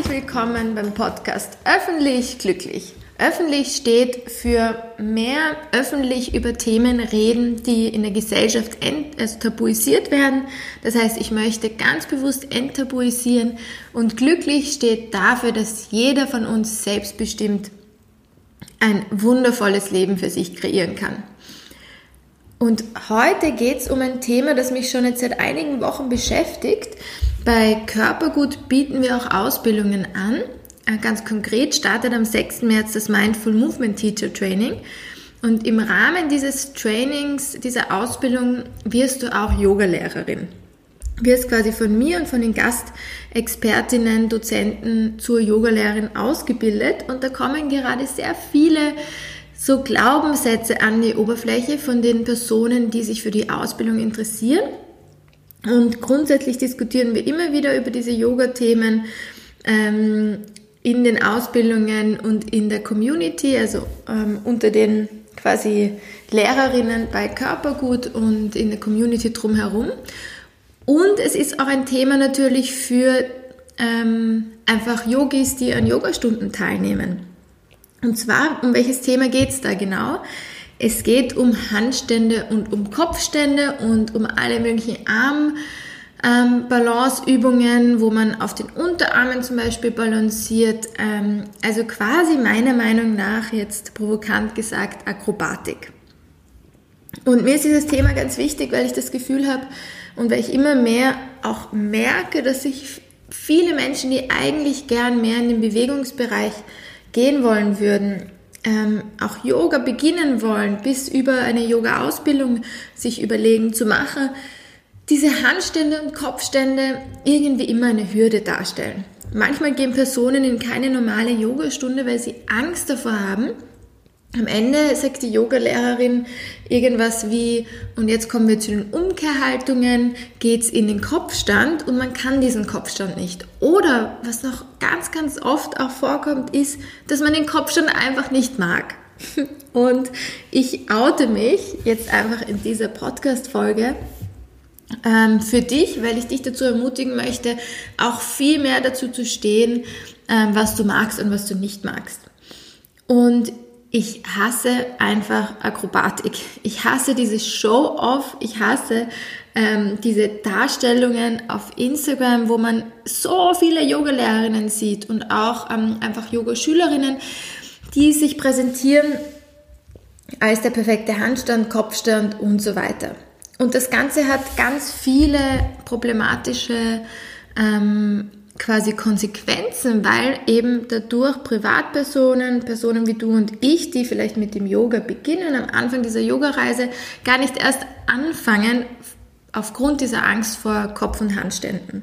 herzlich willkommen beim Podcast Öffentlich Glücklich. Öffentlich steht für mehr öffentlich über Themen reden, die in der Gesellschaft also tabuisiert werden. Das heißt, ich möchte ganz bewusst enttabuisieren und glücklich steht dafür, dass jeder von uns selbstbestimmt ein wundervolles Leben für sich kreieren kann. Und heute geht es um ein Thema, das mich schon jetzt seit einigen Wochen beschäftigt. Bei Körpergut bieten wir auch Ausbildungen an. Äh, ganz konkret startet am 6. März das Mindful Movement Teacher Training. Und im Rahmen dieses Trainings, dieser Ausbildung, wirst du auch Yogalehrerin. Wirst quasi von mir und von den Gastexpertinnen, Dozenten zur Yogalehrerin ausgebildet. Und da kommen gerade sehr viele so Glaubenssätze an die Oberfläche von den Personen, die sich für die Ausbildung interessieren. Und grundsätzlich diskutieren wir immer wieder über diese Yoga-Themen ähm, in den Ausbildungen und in der Community, also ähm, unter den quasi Lehrerinnen bei Körpergut und in der Community drumherum. Und es ist auch ein Thema natürlich für ähm, einfach Yogis, die an Yogastunden teilnehmen. Und zwar, um welches Thema geht es da genau? Es geht um Handstände und um Kopfstände und um alle möglichen Armbalanceübungen, ähm, wo man auf den Unterarmen zum Beispiel balanciert. Ähm, also quasi meiner Meinung nach jetzt provokant gesagt Akrobatik. Und mir ist dieses Thema ganz wichtig, weil ich das Gefühl habe und weil ich immer mehr auch merke, dass sich viele Menschen, die eigentlich gern mehr in den Bewegungsbereich gehen wollen würden, ähm, auch Yoga beginnen wollen, bis über eine Yoga-Ausbildung sich überlegen zu machen, diese Handstände und Kopfstände irgendwie immer eine Hürde darstellen. Manchmal gehen Personen in keine normale Yogastunde, weil sie Angst davor haben, am Ende sagt die Yogalehrerin irgendwas wie, und jetzt kommen wir zu den Umkehrhaltungen, geht's in den Kopfstand und man kann diesen Kopfstand nicht. Oder was noch ganz, ganz oft auch vorkommt, ist, dass man den Kopfstand einfach nicht mag. Und ich oute mich jetzt einfach in dieser Podcast-Folge ähm, für dich, weil ich dich dazu ermutigen möchte, auch viel mehr dazu zu stehen, ähm, was du magst und was du nicht magst. Und ich hasse einfach Akrobatik. Ich hasse dieses Show-off. Ich hasse ähm, diese Darstellungen auf Instagram, wo man so viele Yogalehrerinnen sieht und auch ähm, einfach Yogaschülerinnen, die sich präsentieren als der perfekte Handstand, Kopfstand und so weiter. Und das Ganze hat ganz viele problematische ähm, quasi Konsequenzen, weil eben dadurch Privatpersonen, Personen wie du und ich, die vielleicht mit dem Yoga beginnen, am Anfang dieser Yogareise gar nicht erst anfangen aufgrund dieser Angst vor Kopf- und Handständen.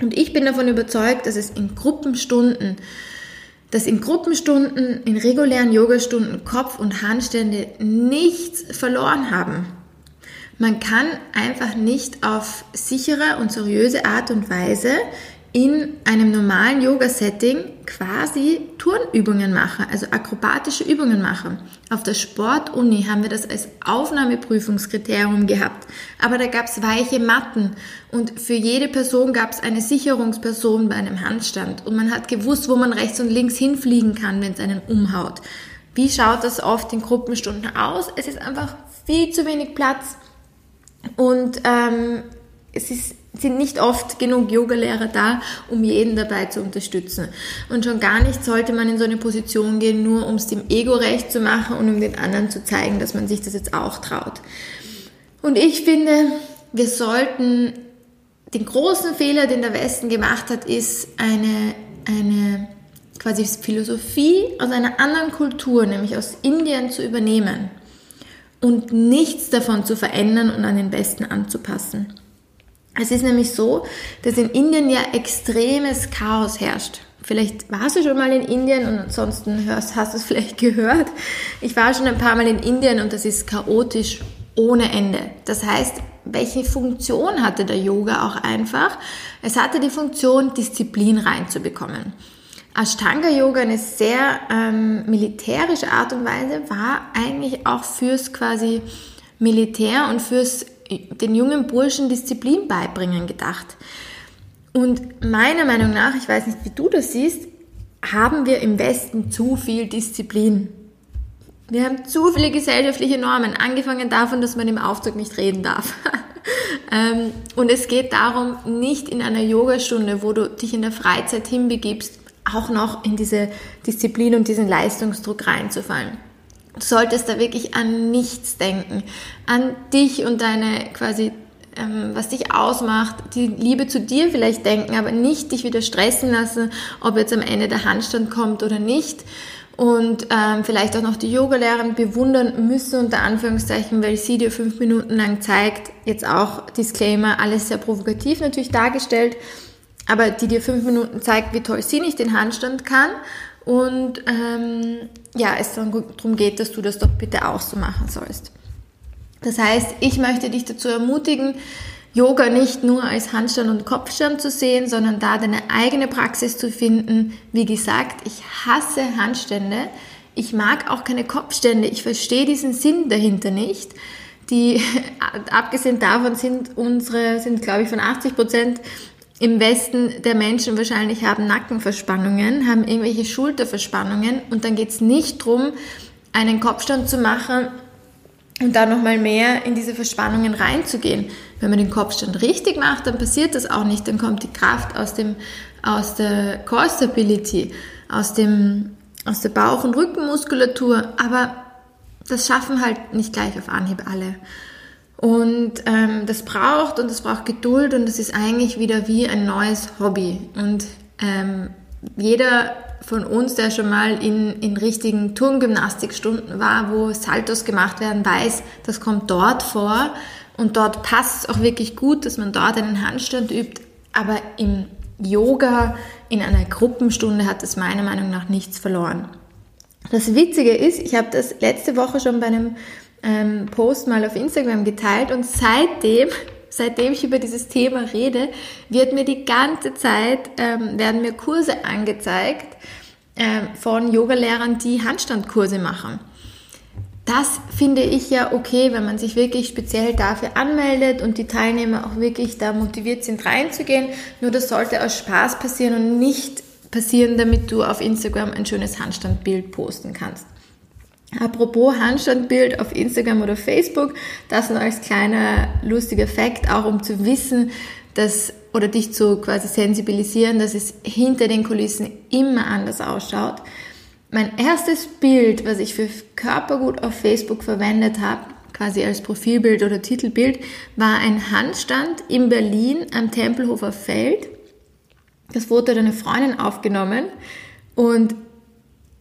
Und ich bin davon überzeugt, dass es in Gruppenstunden, dass in Gruppenstunden, in regulären Yogastunden Kopf- und Handstände nichts verloren haben. Man kann einfach nicht auf sichere und seriöse Art und Weise in einem normalen Yoga-Setting quasi Turnübungen mache, also akrobatische Übungen mache. Auf der Sportuni haben wir das als Aufnahmeprüfungskriterium gehabt, aber da gab es weiche Matten und für jede Person gab es eine Sicherungsperson bei einem Handstand und man hat gewusst, wo man rechts und links hinfliegen kann, wenn es einen umhaut. Wie schaut das oft in Gruppenstunden aus? Es ist einfach viel zu wenig Platz und ähm, es ist sind nicht oft genug Yogalehrer da, um jeden dabei zu unterstützen. Und schon gar nicht sollte man in so eine Position gehen, nur um es dem Ego recht zu machen und um den anderen zu zeigen, dass man sich das jetzt auch traut. Und ich finde, wir sollten den großen Fehler, den der Westen gemacht hat, ist eine, eine quasi Philosophie aus einer anderen Kultur, nämlich aus Indien zu übernehmen und nichts davon zu verändern und an den Westen anzupassen. Es ist nämlich so, dass in Indien ja extremes Chaos herrscht. Vielleicht warst du schon mal in Indien und ansonsten hörst, hast du es vielleicht gehört. Ich war schon ein paar Mal in Indien und das ist chaotisch ohne Ende. Das heißt, welche Funktion hatte der Yoga auch einfach? Es hatte die Funktion, Disziplin reinzubekommen. Ashtanga Yoga, eine sehr ähm, militärische Art und Weise, war eigentlich auch fürs quasi Militär und fürs den jungen Burschen Disziplin beibringen gedacht. Und meiner Meinung nach, ich weiß nicht, wie du das siehst, haben wir im Westen zu viel Disziplin. Wir haben zu viele gesellschaftliche Normen, angefangen davon, dass man im Aufzug nicht reden darf. Ähm, und es geht darum, nicht in einer Yogastunde, wo du dich in der Freizeit hinbegibst, auch noch in diese Disziplin und diesen Leistungsdruck reinzufallen. Du solltest da wirklich an nichts denken, an dich und deine quasi ähm, was dich ausmacht, die Liebe zu dir vielleicht denken, aber nicht dich wieder stressen lassen, ob jetzt am Ende der Handstand kommt oder nicht. Und ähm, vielleicht auch noch die Yogalehrerin bewundern müssen, unter Anführungszeichen, weil sie dir fünf Minuten lang zeigt, jetzt auch Disclaimer, alles sehr provokativ natürlich dargestellt, aber die dir fünf Minuten zeigt, wie toll sie nicht den Handstand kann und ähm, ja, es dann darum geht, dass du das doch bitte auch so machen sollst. Das heißt, ich möchte dich dazu ermutigen, Yoga nicht nur als Handstand und Kopfstand zu sehen, sondern da deine eigene Praxis zu finden. Wie gesagt, ich hasse Handstände. Ich mag auch keine Kopfstände. Ich verstehe diesen Sinn dahinter nicht. Die, abgesehen davon sind unsere, sind glaube ich von 80 Prozent im Westen der Menschen wahrscheinlich haben Nackenverspannungen, haben irgendwelche Schulterverspannungen und dann geht es nicht darum, einen Kopfstand zu machen und da nochmal mehr in diese Verspannungen reinzugehen. Wenn man den Kopfstand richtig macht, dann passiert das auch nicht. Dann kommt die Kraft aus, dem, aus der Core Stability, aus, dem, aus der Bauch- und Rückenmuskulatur. Aber das schaffen halt nicht gleich auf Anhieb alle. Und ähm, das braucht und das braucht Geduld und das ist eigentlich wieder wie ein neues Hobby. Und ähm, jeder von uns, der schon mal in, in richtigen Turngymnastikstunden war, wo Saltos gemacht werden, weiß, das kommt dort vor und dort passt es auch wirklich gut, dass man dort einen Handstand übt. Aber im Yoga, in einer Gruppenstunde hat es meiner Meinung nach nichts verloren. Das Witzige ist, ich habe das letzte Woche schon bei einem ähm, Post mal auf Instagram geteilt und seitdem seitdem ich über dieses Thema rede, wird mir die ganze Zeit, ähm, werden mir Kurse angezeigt ähm, von Yogalehrern, die Handstandkurse machen. Das finde ich ja okay, wenn man sich wirklich speziell dafür anmeldet und die Teilnehmer auch wirklich da motiviert sind reinzugehen. Nur das sollte aus Spaß passieren und nicht passieren, damit du auf Instagram ein schönes Handstandbild posten kannst. Apropos Handstandbild auf Instagram oder Facebook, das nur als kleiner lustiger Fakt, auch um zu wissen, dass oder dich zu quasi sensibilisieren, dass es hinter den Kulissen immer anders ausschaut. Mein erstes Bild, was ich für Körpergut auf Facebook verwendet habe, quasi als Profilbild oder Titelbild, war ein Handstand in Berlin am Tempelhofer Feld. Das Foto hat eine Freundin aufgenommen und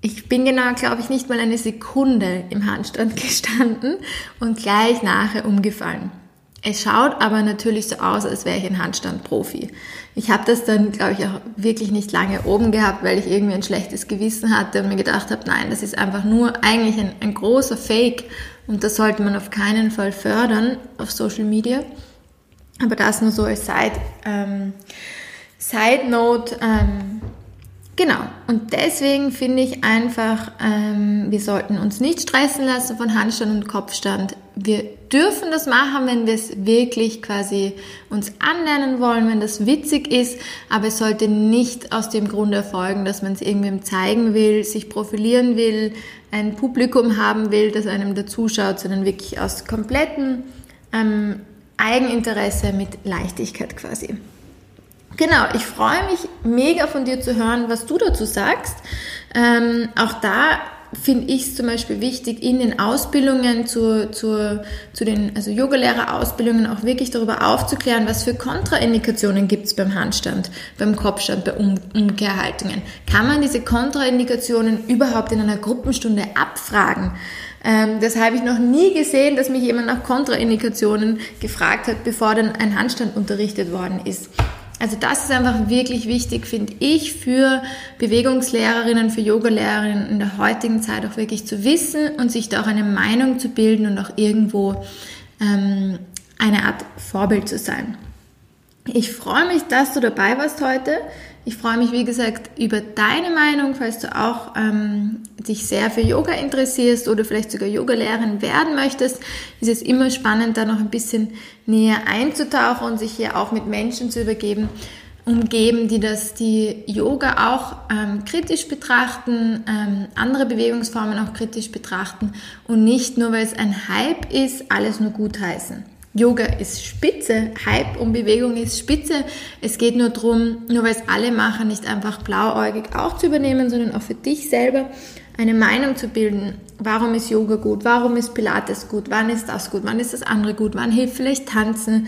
ich bin genau, glaube ich, nicht mal eine Sekunde im Handstand gestanden und gleich nachher umgefallen. Es schaut aber natürlich so aus, als wäre ich ein Handstand-Profi. Ich habe das dann, glaube ich, auch wirklich nicht lange oben gehabt, weil ich irgendwie ein schlechtes Gewissen hatte und mir gedacht habe, nein, das ist einfach nur eigentlich ein, ein großer Fake und das sollte man auf keinen Fall fördern auf Social Media. Aber das nur so als Side, ähm, Side Note. Ähm, Genau. Und deswegen finde ich einfach, ähm, wir sollten uns nicht stressen lassen von Handstand und Kopfstand. Wir dürfen das machen, wenn wir es wirklich quasi uns anlernen wollen, wenn das witzig ist, aber es sollte nicht aus dem Grund erfolgen, dass man es irgendwem zeigen will, sich profilieren will, ein Publikum haben will, das einem dazuschaut, sondern wirklich aus komplettem ähm, Eigeninteresse mit Leichtigkeit quasi. Genau, ich freue mich mega von dir zu hören, was du dazu sagst. Ähm, auch da finde ich es zum Beispiel wichtig, in den Ausbildungen zu, zu, zu den also Yogalehrerausbildungen auch wirklich darüber aufzuklären, was für Kontraindikationen gibt es beim Handstand, beim Kopfstand, bei um Umkehrhaltungen. Kann man diese Kontraindikationen überhaupt in einer Gruppenstunde abfragen? Ähm, das habe ich noch nie gesehen, dass mich jemand nach Kontraindikationen gefragt hat, bevor dann ein Handstand unterrichtet worden ist. Also das ist einfach wirklich wichtig, finde ich, für Bewegungslehrerinnen, für Yogalehrerinnen in der heutigen Zeit auch wirklich zu wissen und sich da auch eine Meinung zu bilden und auch irgendwo ähm, eine Art Vorbild zu sein. Ich freue mich, dass du dabei warst heute. Ich freue mich, wie gesagt, über deine Meinung, falls du auch ähm, dich sehr für Yoga interessierst oder vielleicht sogar Yogalehrerin werden möchtest. Ist es immer spannend, da noch ein bisschen näher einzutauchen und sich hier auch mit Menschen zu übergeben umgeben, die das, die Yoga auch ähm, kritisch betrachten, ähm, andere Bewegungsformen auch kritisch betrachten und nicht nur, weil es ein Hype ist, alles nur gut heißen. Yoga ist spitze, Hype und Bewegung ist spitze. Es geht nur darum, nur weil es alle machen, nicht einfach blauäugig auch zu übernehmen, sondern auch für dich selber eine Meinung zu bilden. Warum ist Yoga gut? Warum ist Pilates gut? Wann ist das gut? Wann ist das andere gut? Wann hilft vielleicht Tanzen?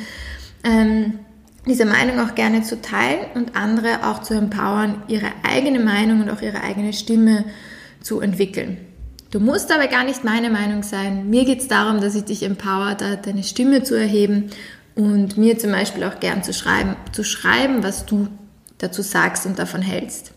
Ähm, diese Meinung auch gerne zu teilen und andere auch zu empowern, ihre eigene Meinung und auch ihre eigene Stimme zu entwickeln. Du musst aber gar nicht meine Meinung sein. Mir geht es darum, dass ich dich empower, deine Stimme zu erheben und mir zum Beispiel auch gern zu schreiben, zu schreiben, was du dazu sagst und davon hältst.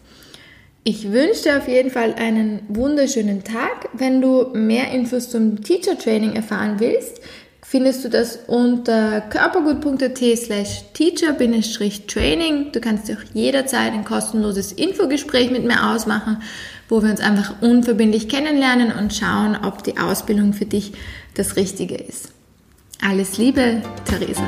Ich wünsche dir auf jeden Fall einen wunderschönen Tag. Wenn du mehr Infos zum Teacher Training erfahren willst, findest du das unter körpergut.at slash teacher-training. Du kannst dir auch jederzeit ein kostenloses Infogespräch mit mir ausmachen, wo wir uns einfach unverbindlich kennenlernen und schauen, ob die Ausbildung für dich das Richtige ist. Alles Liebe, Theresa.